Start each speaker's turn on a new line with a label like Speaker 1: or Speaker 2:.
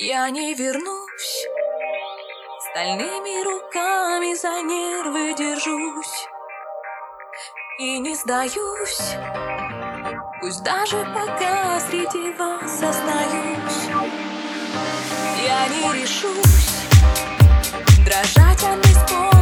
Speaker 1: Я не вернусь, стальными руками за нервы держусь и не сдаюсь. Пусть даже пока среди вас остаюсь, я не решусь дрожать от беспомощности.